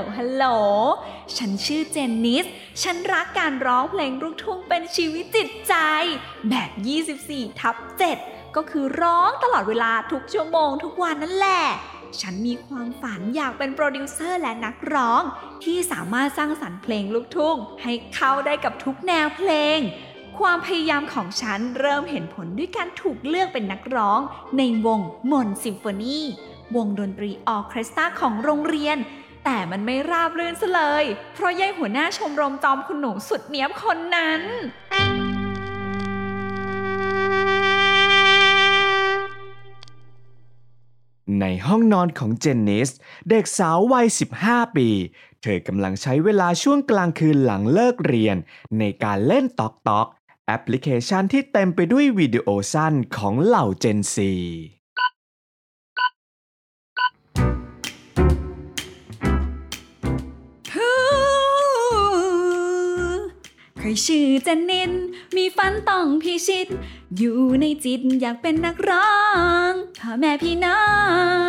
ลโหลฮัลโหล ฉันชื่อเจนนิส ฉันรักการร้องเพลงลูกทุ่งเป็นชีวิตจิตใจ แบบ 24 ทับ 7 ก็คือร้องตลอดเวลาทุกชั่วโมงทุกวันนั่นแหละ ฉันมีความฝันอยากเป็นโปรดิวเซอร์และนักร้อง ที่สามารถสร้างสรรค์เพลงลูกทุ่ง ให้เข้าได้กับทุกแนวเพลงความพยายามของฉันเริ่มเห็นผลด้วยการถูกเลือกเป็นนักร้อง ในวงมนซิมโฟนี วงดนตรีออเคสตราของโรงเรียน แต่มันไม่ราบรื่นซะเลย เพราะยายหัวหน้าชมรมจอมคุณหนูสุดเนี้ยบคนนั้น ในห้องนอนของเจนนิส เด็กสาววัย 15 ปี เธอกำลังใช้เวลาช่วงกลางคืนหลังเลิกเรียน ในการเล่นตอกตอกแอปพลิเคชันที่เต็มไปด้วยวิดีโอสั้นของเหล่า Gen Z ใครชื่อเจนนิส มีฝันต้องพิชิต อยู่ในจิตอยากเป็นนักร้องพ่อแม่พี่น้อ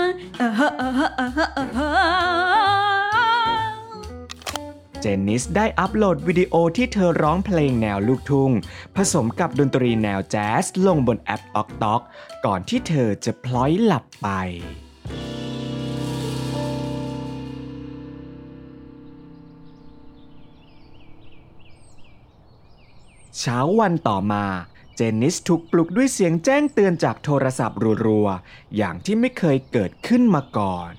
งเออเฮอเออเฮอเออเฮอเออเฮอจนนิสได้อัปโหลดวิดีโอที่เธอร้องเพลงแนวลูกทุ่ง ผสมกับดนตรีแนวแจ๊สลงบนแอป t อกตอกก่อนที่เธอจะพลอยหลับไป เช้าวันต่อมาเจนนิสถูกปลุกด้วยเสียงแจ้งเตือนจากโทรศัพท์รัวๆ อย่างที่ไม่เคยเกิดขึ้นมาก่อน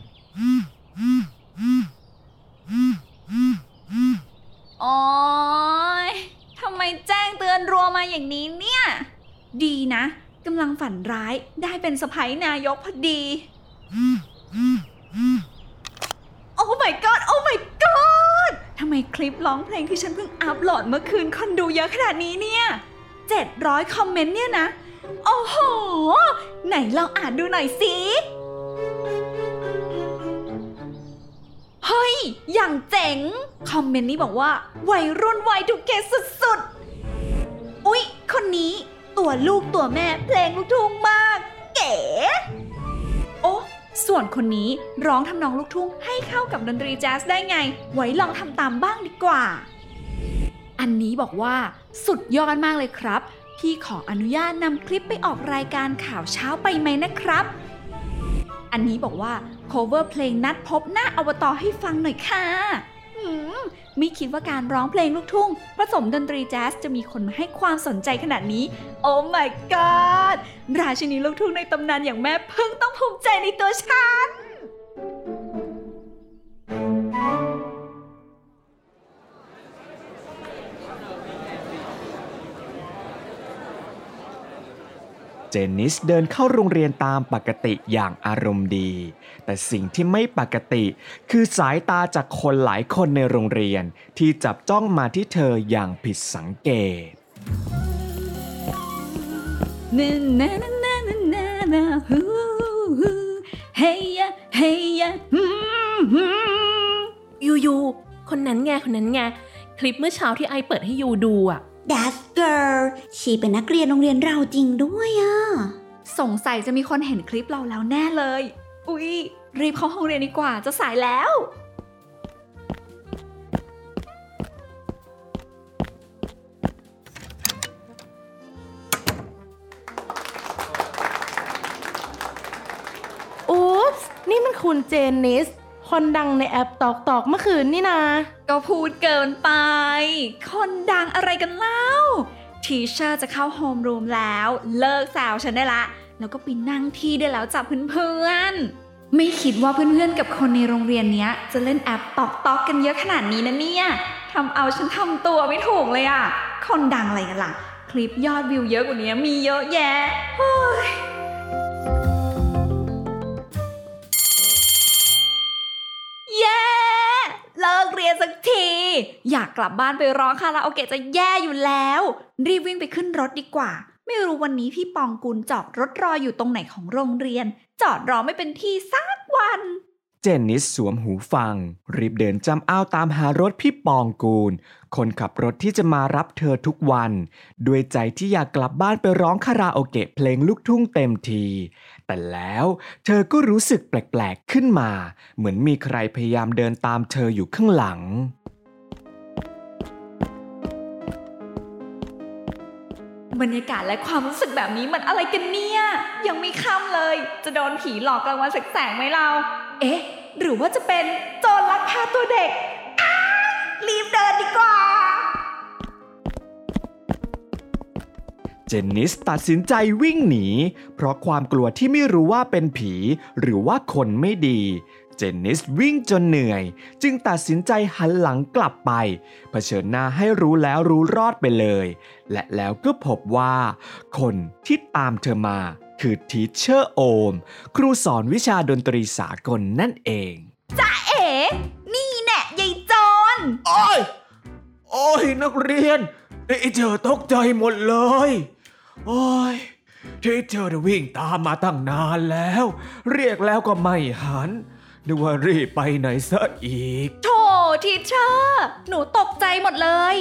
โอ๊ยทำไมแจ้งเตือนรัวมาอย่างนี้เนี่ย ดีนะกำลังฝันร้ายได้เป็นสะพ้ยนายกพอดี โอ้ my god โอ้ my god ทำไมค ลิปร้องเพลงที่ฉันเพิ่งอัพโหลดเมื่อคืนคนดูเยอะขนาดนี้เนี่ย 700 คอมเมนต์เนี่ยนะ โอ้โห ไหนลองอ่านดูหน่อยสิ เฮ้ย อย่างเจ๋ง คอมเมนต์นี้บอกว่า วัยรุ่นวัยทุกเกสุดๆ อุ๊ย คนนี้ตัวลูกตัวแม่เพลงลูกทุ่งมาก เก๋ ส่วนคนนี้ร้องทำนองลูกทุ่งให้เข้ากับดนตรีแจ๊สได้ไง ไว้ลองทำตามบ้างดีกว่า อันนี้บอกว่า สุดยอดมากเลยครับ พี่ขออนุญาตนำคลิปไปออกรายการข่าวเช้าไปไหมนะครับ อันนี้บอกว่า cover เพลงนัดพบหน้าอวตารให้ฟังหน่อยค่ะ ไม่คิดว่าการร้องเพลงลูกทุ่ง ผสมดนตรีแจ๊สจะมีคนมาให้ความสนใจขนาดนี้ โอ้ my god ราชินีลูกทุ่งในตำนานอย่างแม่พึ่งต้องภูมิใจในตัวฉัน เจนนิสเดินเข้าโรงเรียนตามปกติอย่างอารมณ์ดี แต่สิ่งที่ไม่ปกติคือสายตาจากคนหลายคนในโรงเรียนที่จับจ้องมาที่เธออย่างผิดสังเกตนะนนนนนนะฮู้ฮู้เฮียเฮียยูยูคนนั้นไงคนนั้นไงคลิปเมื่อเช้าที่ไอเปิดให้ยูดูอะ That girl ชีเป็นนักเรียนโรงเรียนเราจริงด้วยอะ สงสัยจะมีคนเห็นคลิปเราแล้วแน่เลย อุ๊ย รีบเข้าห้องเรียนดีกว่าจะสายแล้ว oops นี่มันคุณเจนนิส คนดังในแอปตอกตอกเมื่อคืนนี่นะ ก็พูดเกินไป คนดังอะไรกันเล่า teacher จะเข้าโฮมรูมแล้ว เลิกแซวฉันได้ละ แล้วก็ไปนั่งที่ได้แล้วจ้ะเพื่อนๆ ไม่คิดว่าเพื่อนๆกับคนในโรงเรียนเนี้ย จะเล่นแอปตอกตอกกันเยอะขนาดนี้นะเนี่ยทำเอาฉันทำตัวไม่ถูกเลยอะคนดังอะไรกันล่ะ คลิปยอดวิวเยอะกว่านี้มีเยอะแยะเฮ้ย สักที อยากกลับบ้านไปร้องคาราโอเกะจะแย่อยู่แล้ว รีบวิ่งไปขึ้นรถดีกว่า ไม่รู้วันนี้พี่ปองกุลจอดรถรออยู่ตรงไหนของโรงเรียน จอดรอไม่เป็นที่สักวัน เจนนิสสวมหูฟัง รีบเดินจำอ้าวตามหารถพี่ปองกูล คนขับรถที่จะมารับเธอทุกวัน ด้วยใจที่อยากกลับบ้านไปร้องคาราโอเกะเพลงลูกทุ่งเต็มทีแต่แล้วเธอก็รู้สึกแปลกๆขึ้นมา เหมือนมีใครพยายามเดินตามเธออยู่ข้างหลัง บรรยากาศและความรู้สึกแบบนี้มันอะไรกันเนี่ย ยังไม่ค่ำเลย จะโดนผีหลอกกลางวันแสงๆไหมเรา เอ๊ะ หรือว่าจะเป็นโจรลักพาตัวเด็กรีบเดินดีกว่า จนนิสตัดสินใจวิ่งหนี เพราะความกลัวที่ไม่รู้ว่าเป็นผี หรือว่าคนไม่ดี เจนนิสวิ่งจนเหนื่อย จึงตัดสินใจหันหลังกลับไป เผชิญหน้าให้รู้แล้วรู้รอดไปเลย และแล้วก็พบว่า คนที่ตามเธอมา คือทีเชอร์โอม ครูสอนวิชาดนตรีสากลนั่นเองเอ๋นี่แน่ยายโจรโอ้ยโอ้ยนักเรียนไอ้เจอตกใจหมดเลย โอ้ยที่เจอวิ่งตามมาตั้งนานแล้ว เรียกแล้วก็ไม่หันนึกว่ารีบไปไหนซะอีกโถ teacher หนูตกใจหมดเลย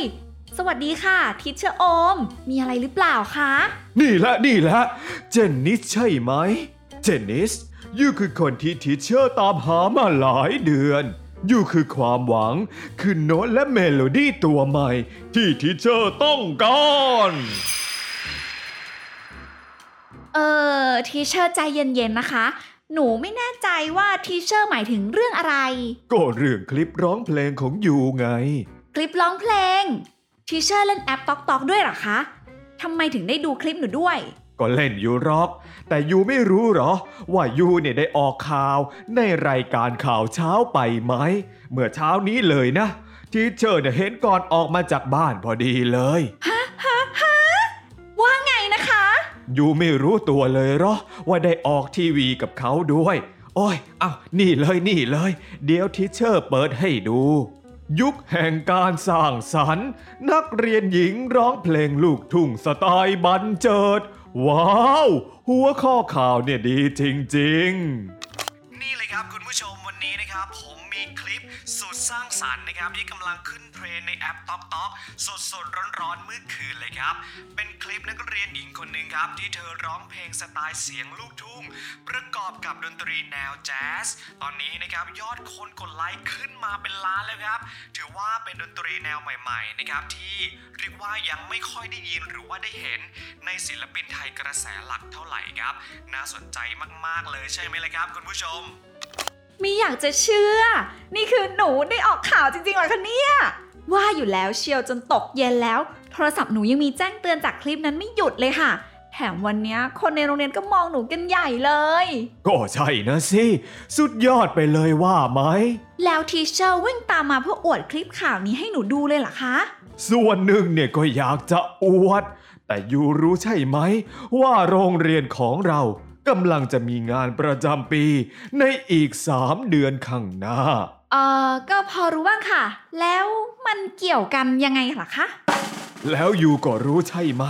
สวัสดีค่ะ teacher โอม มีอะไรหรือเปล่าคะ นี่แหละนี่แหละ เจนนิสใช่ไหม เจนนิส you คือคนที่ teacher ตามหามาหลายเดือน you คือความหวัง คือโน้ตและเมโลดี้ตัวใหม่ ที่ teacher ต้องการ เออ teacher ใจเย็นๆนะคะ หนูไม่แน่ใจว่า teacher หมายถึงเรื่องอะไร ก็เรื่องคลิปร้องเพลงของ you ไง คลิปร้องเพลง teacher เล่นแอปตอกตอกด้วยเหรอคะทำไมถึงได้ดูคลิปหนูด้วย ก็เล่นยูร็อก แต่ you ไม่รู้เหรอ ว่า you เนี่ยได้ออกข่าว ในรายการข่าวเช้าไปไหม เมื่อเช้านี้เลยนะ teacher เนี่ยเห็นก่อนออกมาจากบ้านพอดีเลยว่าไงนะคะ you ไม่รู้ตัวเลยเหรอ ว่าได้ออกทีวีกับเขาด้วย โอ้ยอ้าวนี่เลยนี่เลย เดี๋ยว teacher เปิดให้ดู ยุคแห่งการสร้างสรรค์ นักเรียนหญิงร้องเพลงลูกทุ่งสไตล์บันเจิด ว้าว หัวข้อข่าวเนี่ยดีจริง ๆ นี่เลยครับคุณผู้ชม สร้างสรรค์นะครับที่กำลังขึ้นเทรนในแอป t อก t อกสดสดร้อนร้อนๆเมื่อคืนเลยครับ เป็นคลิปนักเรียนหญิงคนหนึ่งครับ ที่เธอร้องเพลงสไตล์เสียงลูกทุ่ง ประกอบกับดนตรีแนวแจ๊สตอนนี้นะครับยอดคนกดไลค์ขึ้นมาเป็นล้านแล้วครับ ถือว่าเป็นดนตรีแนวใหม่ๆนะครับที่เรียกว่ายังไม่ค่อยได้ยินหรือว่าได้เห็น ในศิลปินไทยกระแสหลักเท่าไหร่ครับ น่าสนใจมากๆเลยใช่ไหมล่ะครับ คุณผู้ชม มีอยากจะเชื่อ นี่คือหนูได้ออกข่าวจริงๆเหรอคะเนี่ย ว่าอยู่แล้วเชียวจนตกเย็นแล้ว โทรศัพท์หนูยังมีแจ้งเตือนจากคลิปนั้นไม่หยุดเลยค่ะ แถมวันเนี้ยคนในโรงเรียนก็มองหนูกันใหญ่เลย ก็ใช่นะสิ สุดยอดไปเลยว่าไหม แล้วทีเชอร์วิ่งตามมาเพื่ออวดคลิปข่าวนี้ให้หนูดูเลยเหรอคะ ส่วนหนึ่งเนี่ยก็อยากจะอวด แต่ยูรู้ใช่ไหม ว่าโรงเรียนของเรา กำลังจะมีงานประจำปี ในอีกสามเดือนข้างหน้า เอ่อ ก็พอรู้บ้างค่ะ แล้วมันเกี่ยวกันยังไงเหรอคะ แล้วยูก็รู้ใช่ไหม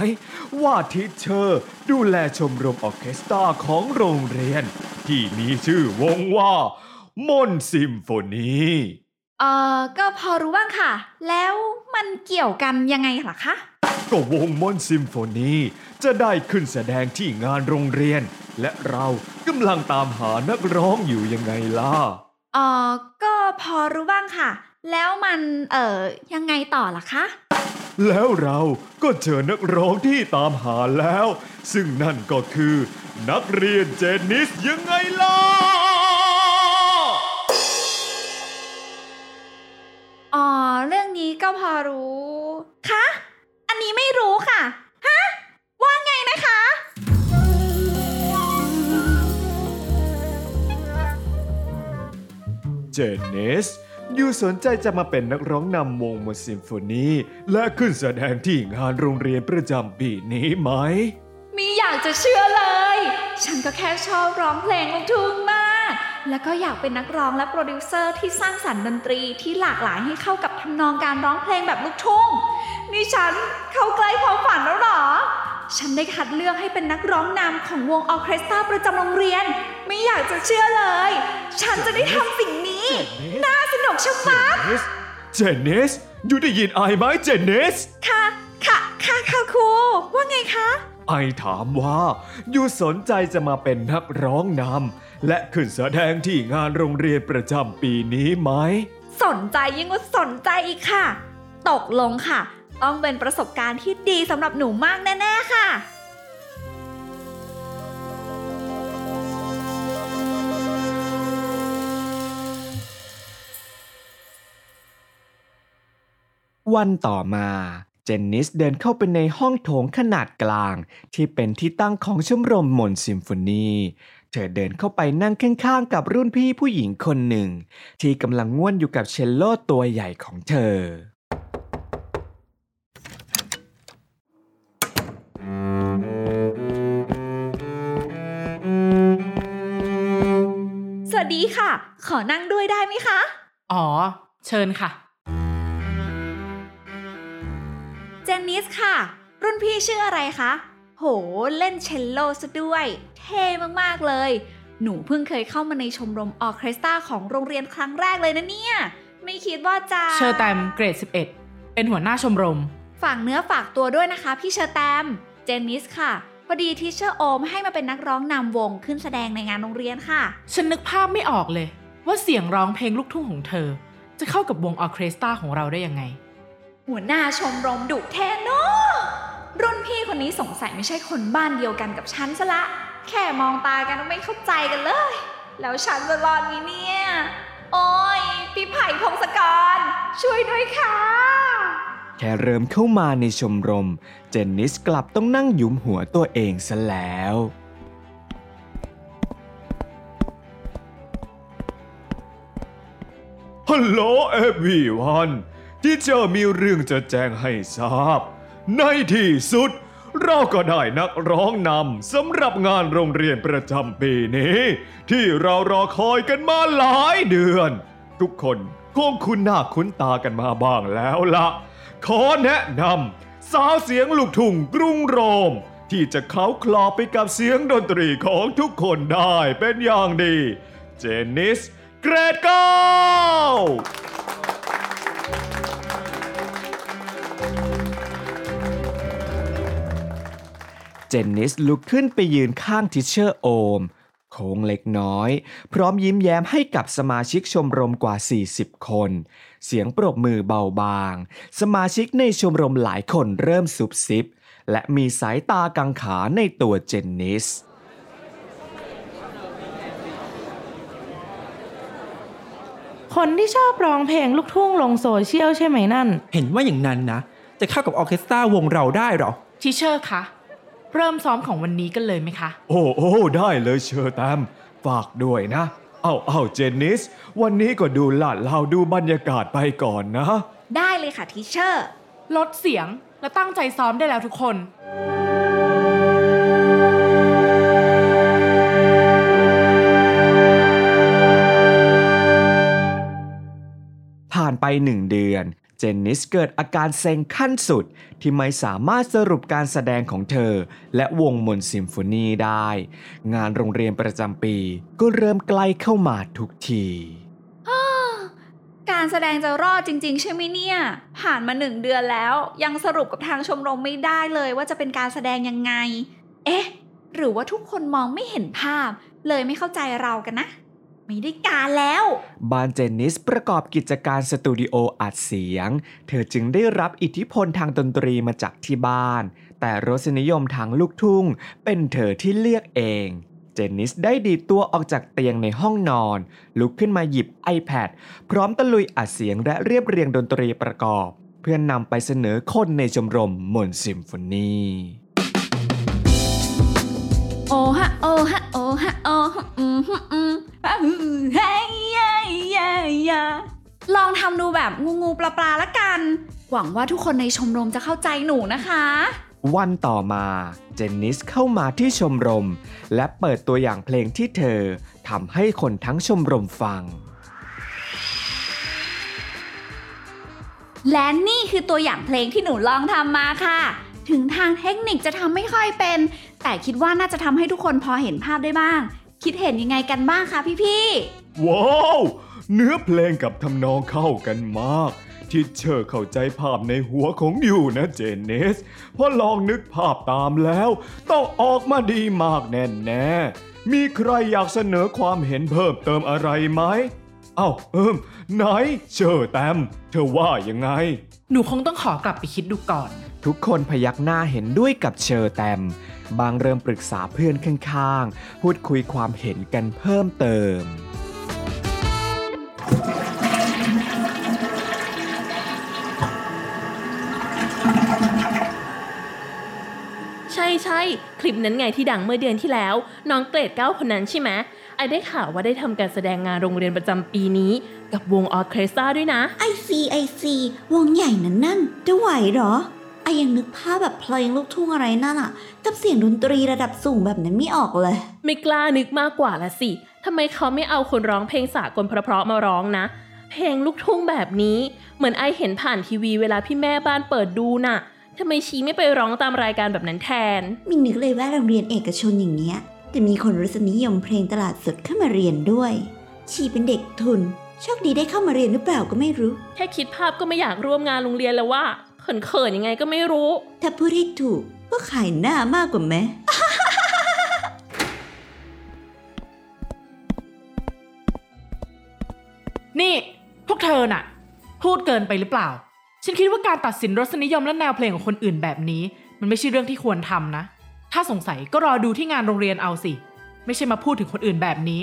ว่า teacher ดูแลชมรมออร์เคสตราของโรงเรียน ที่มีชื่อวงว่ามนซิมโฟนีเอ่อ ก็พอรู้บ้างค่ะ แล้วมันเกี่ยวกันยังไงเหรอคะ ก็วงมนซิมโฟนีจะได้ขึ้นแสดงที่งานโรงเรียน และเรากำลังตามหานักร้องอยู่ยังไงล่ะเอ่อก็พอรู้บ้างค่ะ แล้วมันเอ่อยังไงต่อล่ะคะ แล้วเราก็เจอนักร้องที่ตามหาแล้ว ซึ่งนั่นก็คือ นักเรียนเจนนิสยังไงล่ะ อ๋อ เรื่องนี้ก็พอรู้ คะ อันนี้ไม่รู้ค่ะ ฮะ ว่าไงนะคะ เจนนิส you สนใจจะมาเป็นนักร้องนำวงมนซิมโฟนีและขึ้นแสดงที่งานโรงเรียนประจำปีนี้ไหม ไม่อยากจะเชื่อเลย ฉันก็แค่ชอบร้องเพลงลูกทุ่งมาก แล้วก็อยากเป็นนักร้องและโปรดิวเซอร์ที่สร้างสรรค์ดนตรีที่หลากหลายให้เข้ากับทำนองการร้องเพลงแบบลูกทุ่ง นี่ฉันเข้าใกล้ความฝันแล้วหรอ ฉันได้คัดเลือกให้เป็นนักร้องนำของวงออเคสตราประจำโรงเรียน ไม่อยากจะเชื่อเลย ฉันจะได้ทำสิ่ง นี้น่าสนุกชะมัดเจนนิสยูได้ยินไอไหมเจนนิสค่ะ ค่ะ ค่ะค่ะครู ว่าไงคะ ไอถามว่ายูสนใจจะมาเป็นนักร้องนำและขึ้นแสดงที่งานโรงเรียนประจำปีนี้ไหม สนใจยิ่งกว่าสนใจอีกค่ะ ตกลงค่ะ ต้องเป็นประสบการณ์ที่ดีสำหรับหนูมากแน่ ๆ ค่ะ วันต่อมาเจนนิสเดินเข้าไปในห้องโถงขนาดกลาง ที่เป็นที่ตั้งของชมรมมนต์ซิมโฟนีเธอเดินเข้าไปนั่งข้างๆกับรุ่นพี่ผู้หญิงคนหนึ่ง ที่กำลังง่วนอยู่กับเชลโลตัวใหญ่ของเธอ สวัสดีค่ะ ขอนั่งด้วยได้ไหมคะ อ๋อ เชิญค่ะ เจนนิสค่ะ รุ่นพี่ชื่ออะไรคะ โห เล่นเชลโลซะด้วย เท่มากๆเลย หนูเพิ่งเคยเข้ามาในชมรมออร์เคสตราของโรงเรียนครั้งแรกเลยนะเนี่ย ไม่คิดว่าจะเชอร์แตมเกรด 11 เป็นหัวหน้าชมรม ฝากเนื้อฝากตัวด้วยนะคะพี่เชอร์แตม เจนนิสค่ะพอดี teacher โอมให้มาเป็นนักร้องนำวงขึ้นแสดงในงานโรงเรียนค่ะ ฉันนึกภาพไม่ออกเลย ว่าเสียงร้องเพลงลูกทุ่งของเธอ จะเข้ากับวงออร์เคสตราของเราได้ยังไง หัวหน้าชมรมดุแทนเนาะรุ่นพี่คนนี้สงสัยไม่ใช่คนบ้านเดียวกันกับฉันซะละ แค่มองตากันก็ไม่เข้าใจกันเลย แล้วฉันจะรอดไหมเนี่ย โอ้ยพี่ไผ่พงศกร ช่วยด้วยค่ะ แค่เริ่มเข้ามาในชมรม เจนนิสกลับต้องนั่งหยุมหัวตัวเองซะแล้วฮัลโหลเอวีวัน ที่เจอมีเรื่องจะแจ้งให้ทราบ ในที่สุด เราก็ได้นักร้องนำสำหรับงานโรงเรียนประจำปีนี้ ที่เรารอคอยกันมาหลายเดือน ทุกคนคงคุ้นหน้าคุ้นตากันมาบ้างแล้วละขอแนะนำสาวเสียงลูกทุ่งกรุงโรม ที่จะเขาคลอไปกับเสียงดนตรีของทุกคนได้เป็นอย่างดี เจนนิส เกรดเก้า เจนนิสลุกขึ้นไปยืนข้างทิชเชอร์โอม โค้งเล็กน้อย พร้อมยิ้มแย้มให้กับสมาชิกชมรมกว่า 40 คน เสียงปรบมือเบาบาง สมาชิกในชมรมหลายคนเริ่มซุบซิบ และมีสายตากังขาในตัวเจนนิสคนที่ชอบร้องเพลงลูกทุ่งลงโซเชียลใช่ไหมนั่น เห็นว่าอย่างนั้นนะ จะเข้ากับออร์เคสตราวงเราได้เหรอ teacher คะ เริ่มซ้อมของวันนี้กันเลยไหมคะ โอ้โอ้ได้เลยเชอร์แตมฝากด้วยนะ เอาเอาเจนนิส วันนี้ก็ดูลาดเลาดูบรรยากาศไปก่อนนะ ได้เลยค่ะ teacher ลดเสียงและตั้งใจซ้อมได้แล้วทุกคนผ่านไปหนึ่งเดือน เจนนิสเกิดอาการเซ็งขั้นสุดที่ไม่สามารถสรุปการแสดงของเธอ และวงมนซิมโฟนีได้ งานโรงเรียนประจำปีก็เริ่มใกล้เข้ามาทุกทีการแสดงจะรอดจริง ๆ ใช่ไหมเนี่ย ผ่านมาหนึ่งเดือนแล้ว ยังสรุปกับทางชมรมไม่ได้เลยว่าจะเป็นการแสดงยังไง เอ๊ะ หรือว่าทุกคนมองไม่เห็นภาพ เลยไม่เข้าใจเรากันนะ ไม่ได้การแล้วบ้านเจนนิสประกอบกิจการสตูดิโออัดเสียง เธอจึงได้รับอิทธิพลทางดนตรีมาจากที่บ้าน แต่รสนิยมทางลูกทุ่ง เป็นเธอที่เลือกเอง เจนนิสได้ดีดตัวออกจากเตียงในห้องนอน ลุกขึ้นมาหยิบ iPad พร้อมตะลุยอัดเสียงและเรียบเรียงดนตรีประกอบ เพื่อนนำไปเสนอคนในชมรมมนต์ซิมโฟนีโอฮะโอฮะโอฮะโอฮะอืมฮึอืม อะฮือเฮ้ยยายยายยาลองทำดูแบบงูงูปลาปลาๆละกัน หวังว่าทุกคนในชมรมจะเข้าใจหนูนะคะ วันต่อมาเจนนิสเข้ามาที่ชมรม และเปิดตัวอย่างเพลงที่เธอทำให้คนทั้งชมรมฟัง และนี่คือตัวอย่างเพลงที่หนูลองทำมาค่ะ ถึงทางเทคนิคจะทำไม่ค่อยเป็น แต่คิดว่าน่าจะทำให้ทุกคนพอเห็นภาพได้บ้าง คิดเห็นยังไงกันบ้างคะพี่ๆ ว้าว เนื้อเพลงกับทำนองเข้ากันมากที่เชอร์เข้าใจภาพในหัวของอยู่นะเจนนิสพอลองนึกภาพตามแล้ว ต้องออกมาดีมากแน่แน่ๆมีใครอยากเสนอความเห็นเพิ่มเติมอะไรไหม เอ้าเอิมไหนเชอร์แตม เธอว่ายังไง หนูคงต้องขอกลับไปคิดดูก่อน ทุกคนพยักหน้าเห็นด้วยกับเชอร์แตม บางเริ่มปรึกษาเพื่อนข้างๆ พูดคุยความเห็นกันเพิ่มเติม ใช่ใช่คลิปนั้นไงที่ดังเมื่อเดือนที่แล้ว น้องเกรดเก้าคนนั้นใช่ไหมไอได้ข่าวว่าได้ทำการแสดงงานโรงเรียนประจำปีนี้ กับวงออร์เคสตราด้วยนะ I see I see วงใหญ่นั่นนั่นจะไหวเหรอ I ยังนึกภาพแบบเพลงลูกทุ่งอะไรนั่นอะกับเสียงดนตรีระดับสูงแบบนั้นไม่ออกเลย ไม่กล้านึกมากกว่าละสิทำไมเขาไม่เอาคนร้องเพลงสากลเพราะๆมาร้องนะ เพลงลูกทุ่งแบบนี้ เหมือน I เห็นผ่านทีวีเวลาพี่แม่บ้านเปิดดูน่ะทำไม she ไม่ไปร้องตามรายการแบบนั้นแทน ไม่นึกเลยว่าโรงเรียนเอกชนอย่างเงี้ยจะมีคนรสนิยมเพลงตลาดสดเข้ามาเรียนด้วย ชีเป็นเด็กทุน โชคดีได้เข้ามาเรียนหรือเปล่าก็ไม่รู้ แค่คิดภาพก็ไม่อยากร่วมงานโรงเรียนแล้วว่า เขินๆยังไงก็ไม่รู้ ถ้าพูดให้ถูกก็ขายหน้ามากกว่าไหมนี่ พวกเธอน่ะ พูดเกินไปหรือเปล่า ฉันคิดว่าการตัดสินรสนิยมและแนวเพลงของคนอื่นแบบนี้ มันไม่ใช่เรื่องที่ควรทำนะ ถ้าสงสัยก็รอดูที่งานโรงเรียนเอาสิ ไม่ใช่มาพูดถึงคนอื่นแบบนี้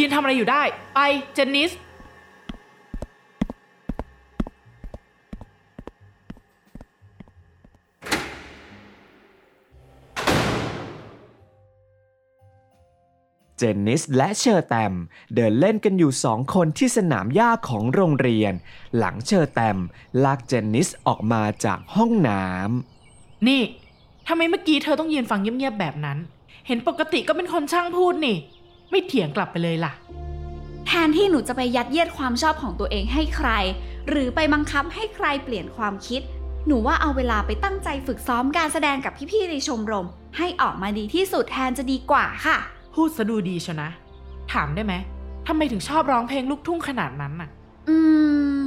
ยืนทำอะไรอยู่ได้ ไปเจนนิสเจนนิสและเชอร์แตมเดินเล่นกันอยู่สองคนที่สนามหญ้าของโรงเรียน หลังเชอร์แตมลากเจนนิสออกมาจากห้องน้ำนี่ทำไมเมื่อกี้เธอต้องยืนฟังเงียบๆแบบนั้น เห็นปกติก็เป็นคนช่างพูดนี่ ไม่เถียงกลับไปเลยล่ะ แทนที่หนูจะไปยัดเยียดความชอบของตัวเองให้ใคร หรือไปบังคับให้ใครเปลี่ยนความคิด หนูว่าเอาเวลาไปตั้งใจฝึกซ้อมการแสดงกับพี่ๆในชมรม ให้ออกมาดีที่สุดแทนจะดีกว่าค่ะ พูดซะดูดีชนะ ถามได้ไหมทำไมถึงชอบร้องเพลงลูกทุ่งขนาดนั้นน่ะ อืม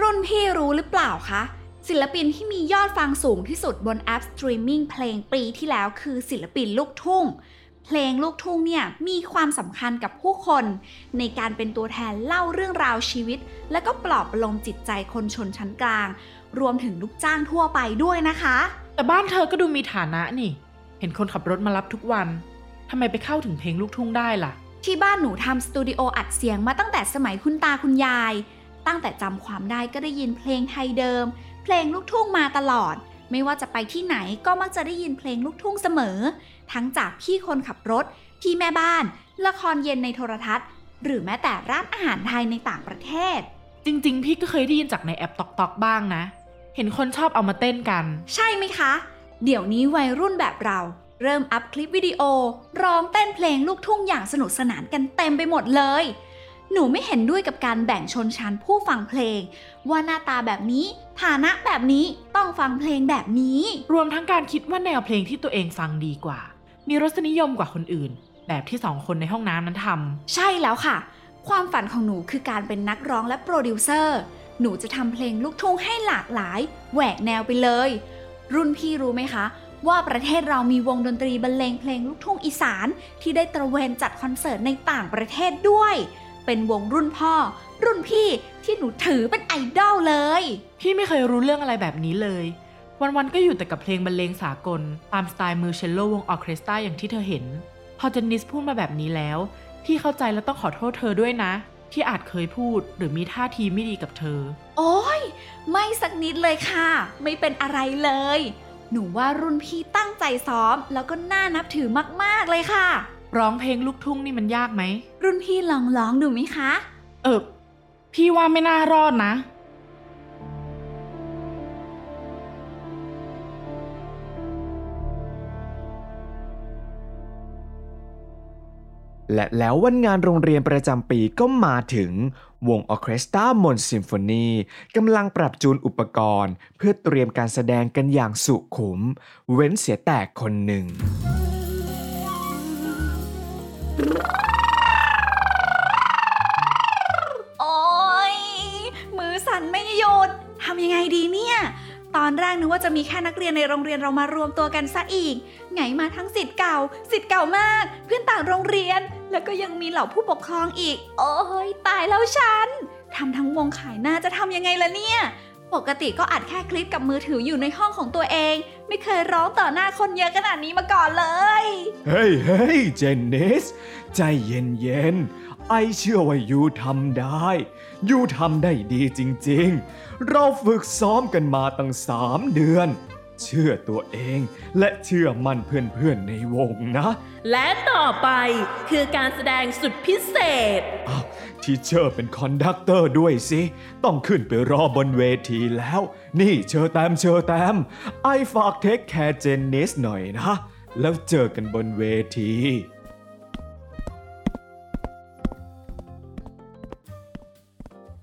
รุ่นพี่รู้หรือเปล่าคะ ศิลปินที่มียอดฟังสูงที่สุดบนแอปสตรีมมิ่งเพลงปีที่แล้วคือศิลปินลูกทุ่ง เพลงลูกทุ่งเนี่ยมีความสำคัญกับผู้คน ในการเป็นตัวแทนเล่าเรื่องราวชีวิต และก็ปลอบประโลมจิตใจคนชนชั้นกลาง รวมถึงลูกจ้างทั่วไปด้วยนะคะ แต่บ้านเธอก็ดูมีฐานะนี่ เห็นคนขับรถมารับทุกวันทำไมไปเข้าถึงเพลงลูกทุ่งได้ล่ะ ที่บ้านหนูทำสตูดิโออัดเสียงมาตั้งแต่สมัยคุณตาคุณยาย ตั้งแต่จำความได้ก็ได้ยินเพลงไทยเดิม เพลงลูกทุ่งมาตลอด ไม่ว่าจะไปที่ไหนก็มักจะได้ยินเพลงลูกทุ่งเสมอ ทั้งจากพี่คนขับรถ พี่แม่บ้าน ละครเย็นในโทรทัศน์ หรือแม้แต่ร้านอาหารไทยในต่างประเทศ จริง ๆ พี่ก็เคยได้ยินจากในแอป TikTok บ้างนะ เห็นคนชอบเอามาเต้นกัน ใช่ไหมคะ เดี๋ยวนี้วัยรุ่นแบบเรา เริ่มอัพคลิปวิดีโอ ร้องเต้นเพลงลูกทุ่งอย่างสนุกสนานกันเต็มไปหมดเลยหนูไม่เห็นด้วยกับการแบ่งชนชั้นผู้ฟังเพลง ว่าหน้าตาแบบนี้ ฐานะแบบนี้ต้องฟังเพลงแบบนี้ รวมทั้งการคิดว่าแนวเพลงที่ตัวเองฟังดีกว่า มีรสนิยมกว่าคนอื่น แบบที่สองคนในห้องน้ำนั้นทำใช่แล้วค่ะ ความฝันของหนูคือการเป็นนักร้องและโปรดิวเซอร์หนูจะทำเพลงลูกทุ่งให้หลากหลาย แหวกแนวไปเลย รุ่นพี่รู้ไหมคะ ว่าประเทศเรามีวงดนตรีบรรเลงเพลงลูกทุ่งอีสาน ที่ได้ตระเวนจัดคอนเสิร์ตในต่างประเทศด้วย เป็นวงรุ่นพ่อ รุ่นพี่ที่หนูถือเป็นไอดอลเลย พี่ไม่เคยรู้เรื่องอะไรแบบนี้เลย วันๆก็อยู่แต่กับเพลงบรรเลงสากล ตามสไตล์มือเชลโลวงออร์เคสตราอย่างที่เธอเห็น พอเจนนิสพูดมาแบบนี้แล้ว พี่เข้าใจและต้องขอโทษเธอด้วยนะ ที่อาจเคยพูดหรือมีท่าทีไม่ดีกับเธอ โอ้ยไม่สักนิดเลยค่ะ ไม่เป็นอะไรเลย หนูว่ารุ่นพี่ตั้งใจซ้อม แล้วก็น่านับถือมากๆเลยค่ะ ร้องเพลงลูกทุ่งนี่มันยากไหมรุ่นพี่ลองร้องดูไหมคะ เออพี่ว่าไม่น่ารอดนะ และแล้ววันงานโรงเรียนประจำปีก็มาถึง วงออเคสตรามนซิมโฟนีกำลังปรับจูนอุปกรณ์ เพื่อเตรียมการแสดงกันอย่างสุขุม เว้นเสียแต่คนหนึ่ง โอ๊ยมือสั่นไม่หยุดทำยังไงดีเนี่ย ตอนแรกนึกว่าจะมีแค่นักเรียนในโรงเรียนเรามารวมตัวกันซะอีก ไงมาทั้งสิทธิ์เก่าสิทธิ์เก่ามาก เพื่อนต่างโรงเรียน แล้วก็ยังมีเหล่าผู้ปกครองอีก โอ้ยตายแล้วฉันทำทั้งวงขายหน้าจะทำยังไงล่ะเนี่ย ปกติก็อัดแค่คลิปกับมือถืออยู่ในห้องของตัวเอง ไม่เคยร้องต่อหน้าคนเยอะขนาดนี้มาก่อนเลย เฮ้ยเฮ้ยเจนนิส ใจเย็นเย็นไอเชื่อว่ายูทำได้ ยูทำได้ดีจริง ๆ เราฝึกซ้อมกันมาตั้งสามเดือน เชื่อตัวเอง และเชื่อมั่นเพื่อนๆในวงนะ และต่อไปคือการแสดงสุดพิเศษอ้าว teacher เป็น conductor ด้วยสิ ต้องขึ้นไปรอบนเวทีแล้ว นี่เชอแตมเชอแตม I ฝาก take care เจนนิสหน่อยนะ แล้วเจอกันบนเวที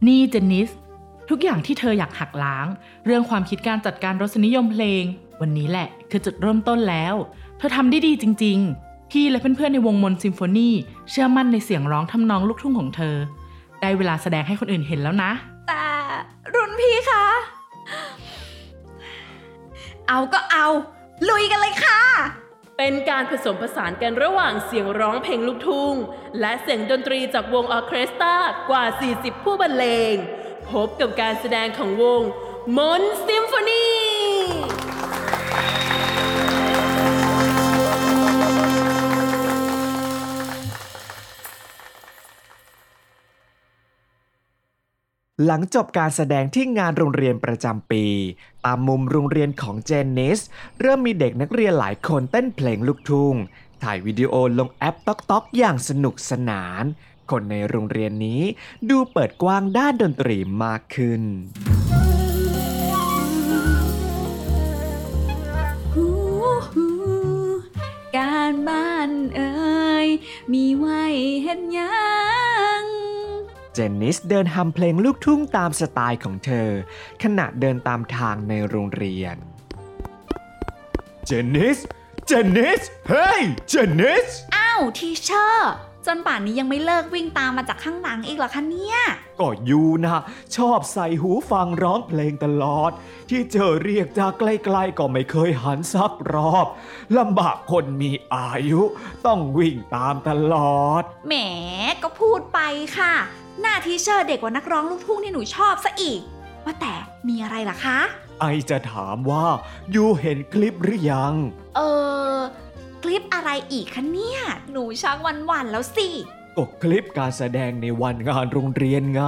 นี่เจนนิส ทุกอย่างที่เธออยากหักล้าง เรื่องความคิดการจัดการรสนิยมเพลง วันนี้แหละคือจุดเริ่มต้นแล้ว เธอทำได้ดีจริง ๆ พี่และเพื่อนๆในวงมนต์ซิมโฟนีเชื่อมั่นในเสียงร้องทำนองลูกทุ่งของเธอ ได้เวลาแสดงให้คนอื่นเห็นแล้วนะ แต่รุ่นพี่คะ เอาก็เอา ลุยกันเลยค่ะเป็นการผสมผสานกันระหว่างเสียงร้องเพลงลูกทุ่ง และเสียงดนตรีจากวงออร์เคสตรากว่า 40 ผู้บรรเลง พบกับการแสดงของวงมนต์ซิมโฟนีหลังจบการแสดงที่งานโรงเรียนประจำปี ตามมุมโรงเรียนของเจนนิส เริ่มมีเด็กนักเรียนหลายคนเต้นเพลงลูกทุ่ง ถ่ายวิดีโอลงแอปต๊อกต๊อกอย่างสนุกสนาน คนในโรงเรียนนี้ ดูเปิดกว้างด้านดนตรีมากขึ้นหูหูการบ้านเอ่ยมีไว้เห็นยังเจนนิสเดินทำเพลงลูกทุ่งตามสไตล์ของเธอ ขณะเดินตามทางในโรงเรียน เจนนิส เจนนิส เฮ้ย เจนนิส อ้าว teacher จนป่านนี้ยังไม่เลิกวิ่งตามมาจากข้างหลังอีกเหรอคะเนี่ย ก็ you นะชอบใส่หูฟังร้องเพลงตลอด ที่เจอเรียกจากไกลๆก็ไม่เคยหันสักรอบลำบากคนมีอายุ ต้องวิ่งตามตลอด แหมก็พูดไปค่ะ หน้า teacher เด็กกว่านักร้องลูกทุ่งที่หนูชอบซะอีก ว่าแต่มีอะไรล่ะคะ I จะถามว่า you เห็นคลิปหรือยัง เออค ลิปอะไรอีกคะเนี่ย หนูชักหวั่นหวั่นๆแล้วสิ ก็คลิปการแสดงในวันงานโรงเรียนไง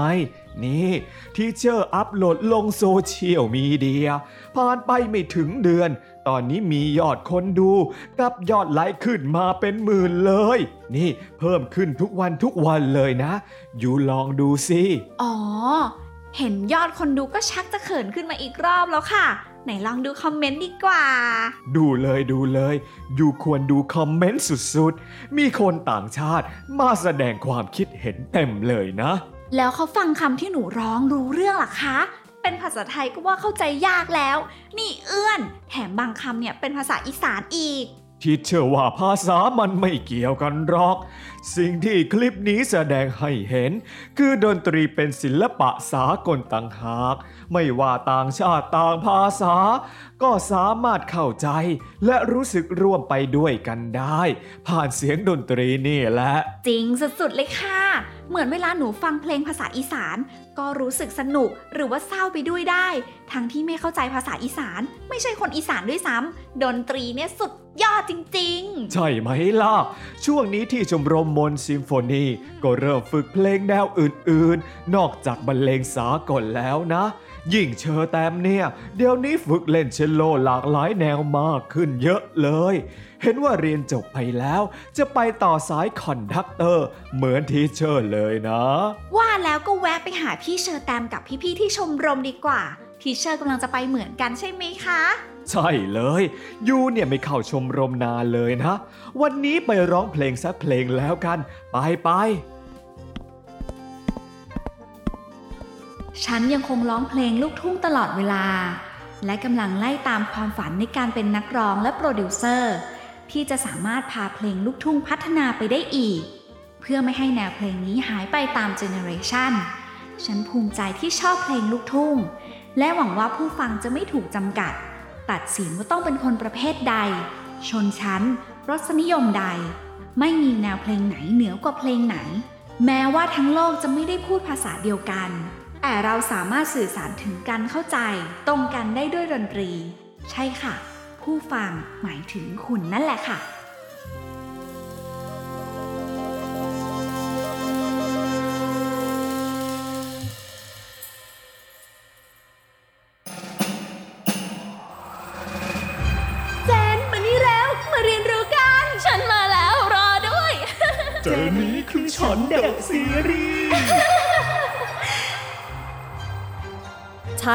นี่ teacher upload ลงโซเชียลมีเดียผ่านไปไม่ถึงเดือน ตอนนี้มียอดคนดูกับยอดไลค์ขึ้นมาเป็นหมื่นเลย นี่เพิ่มขึ้นทุกวันทุกวันเลยนะ อยู่ลองดูสิ อ๋อ เห็นยอดคนดูก็ชักจะเขินขึ้นมาอีกรอบแล้วค่ะ ไหนลองดูคอมเมนต์ดีกว่า ดูเลยดูเลย อยู่ควรดูคอมเมนต์สุดๆ มีคนต่างชาติมาแสดงความคิดเห็นเต็มเลยนะ แล้วเขาฟังคำที่หนูร้องรู้เรื่องหรอคะ เป็นภาษาไทยก็ว่าเข้าใจยากแล้ว นี่เอื้อน แถมบางคำเนี่ยเป็นภาษาอีสานอีก ที่เชื่อว่าภาษามันไม่เกี่ยวกันหรอก สิ่งที่คลิปนี้แสดงให้เห็น คือดนตรีเป็นศิลปะสากลต่างหาก ไม่ว่าต่างชาติต่างภาษา ก็สามารถเข้าใจ และรู้สึกร่วมไปด้วยกันได้ ผ่านเสียงดนตรีนี่แหละ จริงสุดๆเลยค่ะ เหมือนเวลาหนูฟังเพลงภาษาอีสาน ก็รู้สึกสนุกหรือว่าเศร้าไปด้วยได้ ทั้งที่ไม่เข้าใจภาษาอีสาน ไม่ใช่คนอีสานด้วยซ้ำดนตรีเนี่ยสุด ยอดจริงๆ ใช่ไหมล่ะ ช่วงนี้ที่ชมรมมนต์ซิมโฟนี ก็เริ่มฝึกเพลงแนวอื่นๆ นอกจากบรรเลงสากลแล้วนะ ยิ่งเชอแตมเนี่ย เดี๋ยวนี้ฝึกเล่นเชลโลหลากหลายแนวมากขึ้นเยอะเลย เห็นว่าเรียนจบไปแล้ว จะไปต่อสาย conductor เหมือน teacher เลยนะ ว่าแล้วก็แวะไปหาพี่เชอร์แตมกับพี่ๆที่ชมรมดีกว่าteacher กำลังจะไปเหมือนกันใช่ไหมคะ ใช่เลย you เนี่ยไม่เข้าชมรมนานเลยนะ วันนี้ไปร้องเพลงสักเพลงแล้วกัน ไปไปฉันยังคงร้องเพลงลูกทุ่งตลอดเวลา และกำลังไล่ตามความฝันในการเป็นนักร้องและโปรดิวเซอร์ ที่จะสามารถพาเพลงลูกทุ่งพัฒนาไปได้อีก เพื่อไม่ให้แนวเพลงนี้หายไปตามเจเนอเรชันฉันภูมิใจที่ชอบเพลงลูกทุ่ง และหวังว่าผู้ฟังจะไม่ถูกจำกัด ตัดสินว่าต้องเป็นคนประเภทใด ชนชั้น รสนิยมใด ไม่มีแนวเพลงไหนเหนือกว่าเพลงไหน แม้ว่าทั้งโลกจะไม่ได้พูดภาษาเดียวกัน แต่เราสามารถสื่อสารถึงกันเข้าใจ ตรงกันได้ด้วยดนตรี ใช่ค่ะ ผู้ฟังหมายถึงคุณนั่นแหละค่ะ